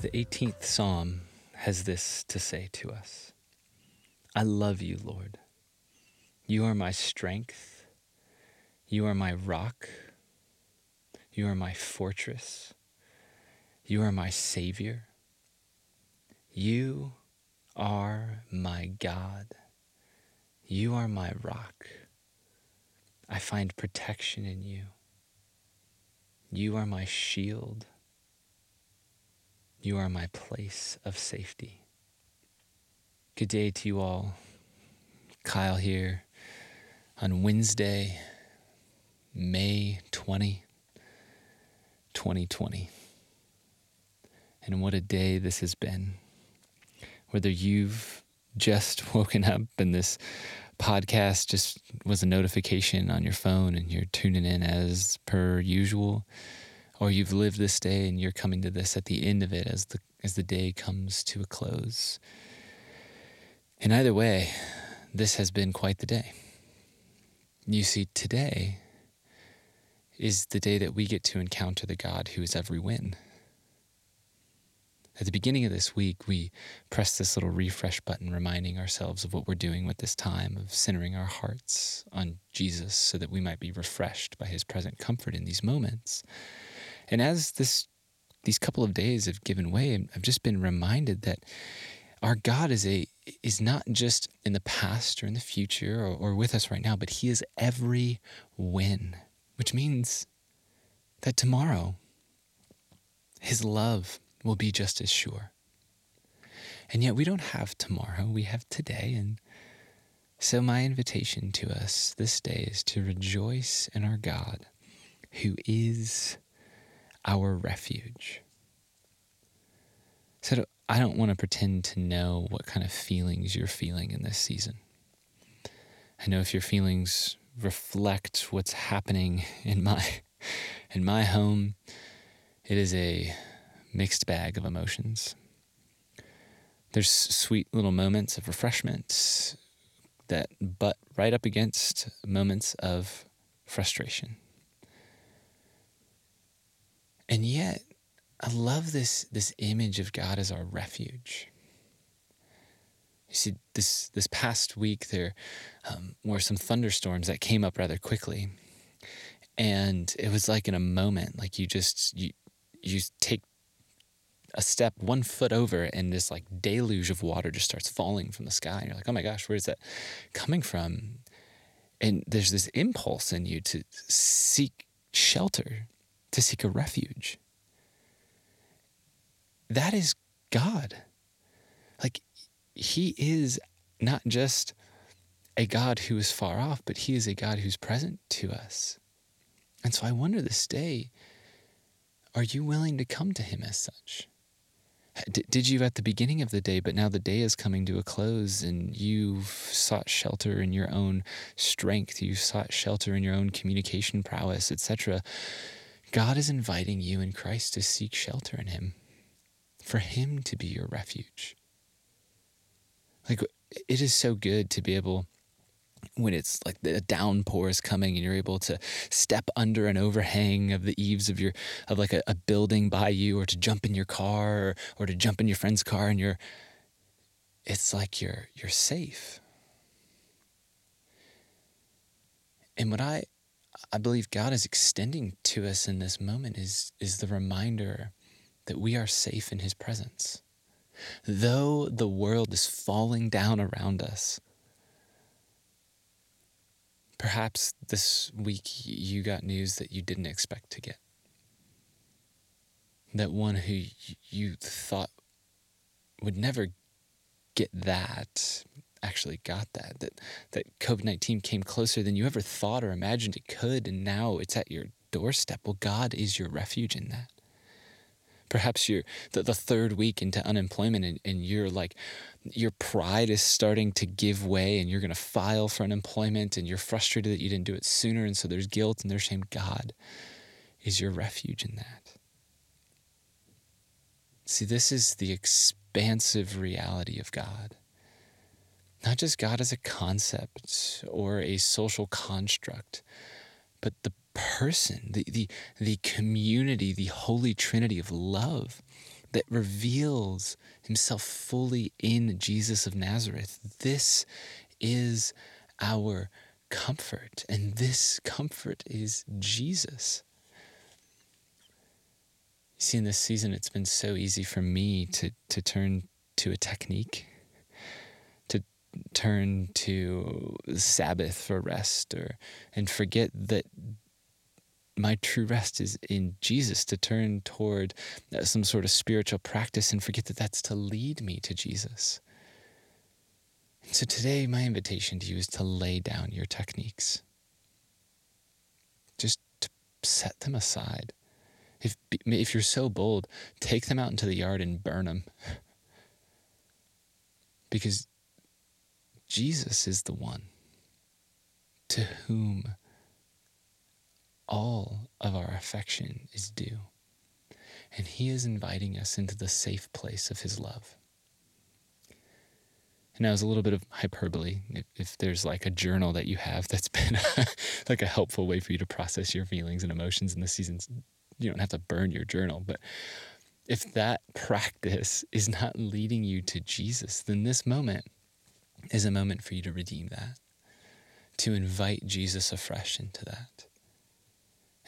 The 18th Psalm has this to say to us I love you, Lord. You are my strength. You are my rock. You are my fortress. You are my Savior. You are my God. You are my rock. I find protection in you. You are my shield. You are my place of safety. Good day to you all. Kyle here on Wednesday, May 20, 2020. And what a day this has been. Whether you've just woken up and this podcast just was a notification on your phone and you're tuning in as per usual, or you've lived this day and you're coming to this at the end of it as the as the day comes to a close. In either way, this has been quite the day. You see, today is the day that we get to encounter the God who is everywhen. At the beginning of this week, we press this little refresh button, reminding ourselves of what we're doing with this time of centering our hearts on Jesus so that we might be refreshed by his present comfort in these moments. And as this these couple of days have given way, I've just been reminded that our God is a is not just in the past or in the future or, or with us right now, but He is every win, which means that tomorrow His love will be just as sure. And yet we don't have tomorrow, we have today. And so my invitation to us this day is to rejoice in our God who is our refuge. So I don't want to pretend to know what kind of feelings you're feeling in this season. I know if your feelings reflect what's happening in my in my home, it is a mixed bag of emotions. There's sweet little moments of refreshment that butt right up against moments of frustration. And yet, I love this, this image of God as our refuge. You see, this, this past week, there um, were some thunderstorms that came up rather quickly. And it was like in a moment, like you just, you, you take a step one foot over and this like deluge of water just starts falling from the sky and you're like oh my gosh where is that coming from and there's this impulse in you to seek shelter to seek a refuge. That is God. Like, He is not just a God who is far off, but He is a God who's present to us. And so I wonder this day are you willing to come to Him as such? Did you at the beginning of the day, but now the day is coming to a close and you've sought shelter in your own strength, you've sought shelter in your own communication prowess, etc. God is inviting you in Christ to seek shelter in Him, for Him to be your refuge. Like, it is so good to be able, when it's like the downpour is coming and you're able to step under an overhang of the eaves of your, of like a, a building by you, or to jump in your car, or, or to jump in your friend's car, and you're, it's like you're, you're safe. And what I, I believe God is extending to us in this moment is, is the reminder that we are safe in His presence. Though the world is falling down around us, perhaps this week you got news that you didn't expect to get. That one who you thought would never get that actually got that that that COVID-19 came closer than you ever thought or imagined it could and now it's at your doorstep. Well, God is your refuge in that. Perhaps you're the, the third week into unemployment and, and you're like, your pride is starting to give way and you're going to file for unemployment and you're frustrated that you didn't do it sooner. And so there's guilt and there's shame. God is your refuge in that. See, this is the expansive reality of God not just God as a concept or a social construct, but the person, the, the, the community, the holy trinity of love that reveals himself fully in Jesus of Nazareth. This is our comfort, and this comfort is Jesus. You see, in this season, it's been so easy for me to, to turn to a technique, turn to Sabbath for rest, or and forget that my true rest is in Jesus, to turn toward uh, some sort of spiritual practice and forget that that's to lead me to Jesus. And so today, my invitation to you is to lay down your techniques. Just to set them aside. If, if you're so bold, take them out into the yard and burn them. because Jesus is the one to whom all of our affection is due. And He is inviting us into the safe place of His love. And now, as a little bit of hyperbole, if, if there's like a journal that you have that's been like a helpful way for you to process your feelings and emotions in the seasons, you don't have to burn your journal. But if that practice is not leading you to Jesus, then this moment is a moment for you to redeem that, to invite Jesus afresh into that.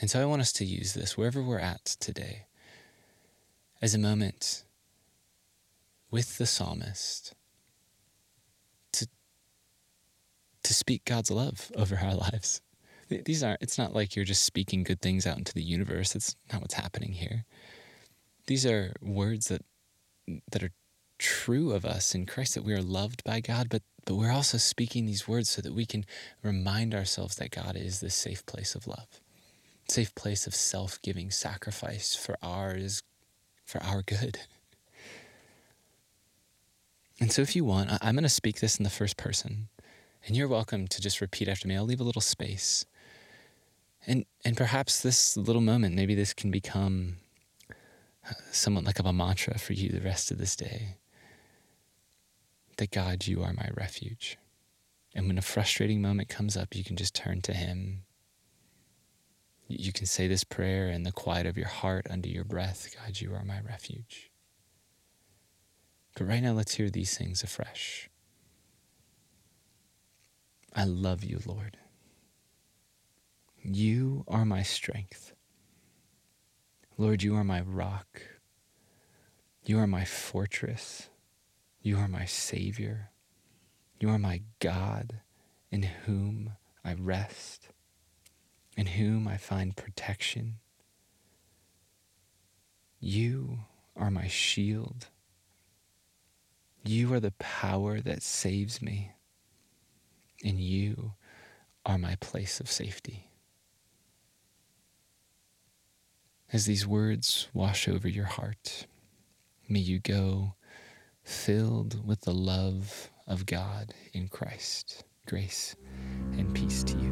And so I want us to use this wherever we're at today as a moment with the psalmist to, to speak God's love over our lives. These aren't, it's not like you're just speaking good things out into the universe. That's not what's happening here. These are words that, that are true of us in Christ, that we are loved by God, but, but we're also speaking these words so that we can remind ourselves that God is this safe place of love safe place of self-giving sacrifice for ours for our good. And so if you want i'm going to speak this in the first person and you're welcome to just repeat after me. I'll leave a little space. And and perhaps this little moment maybe this can become uh, somewhat like of a mantra for you the rest of this day that god you are my refuge and when a frustrating moment comes up you can just turn to him you can say this prayer in the quiet of your heart under your breath God, you are my refuge. But right now, let's hear these things afresh. I love you, Lord. You are my strength. Lord, you are my rock. You are my fortress. You are my Savior. You are my God in whom I rest in whom I find protection. You are my shield. You are the power that saves me, and you are my place of safety. As these words wash over your heart, may you go filled with the love of God in Christ. Grace and peace to you.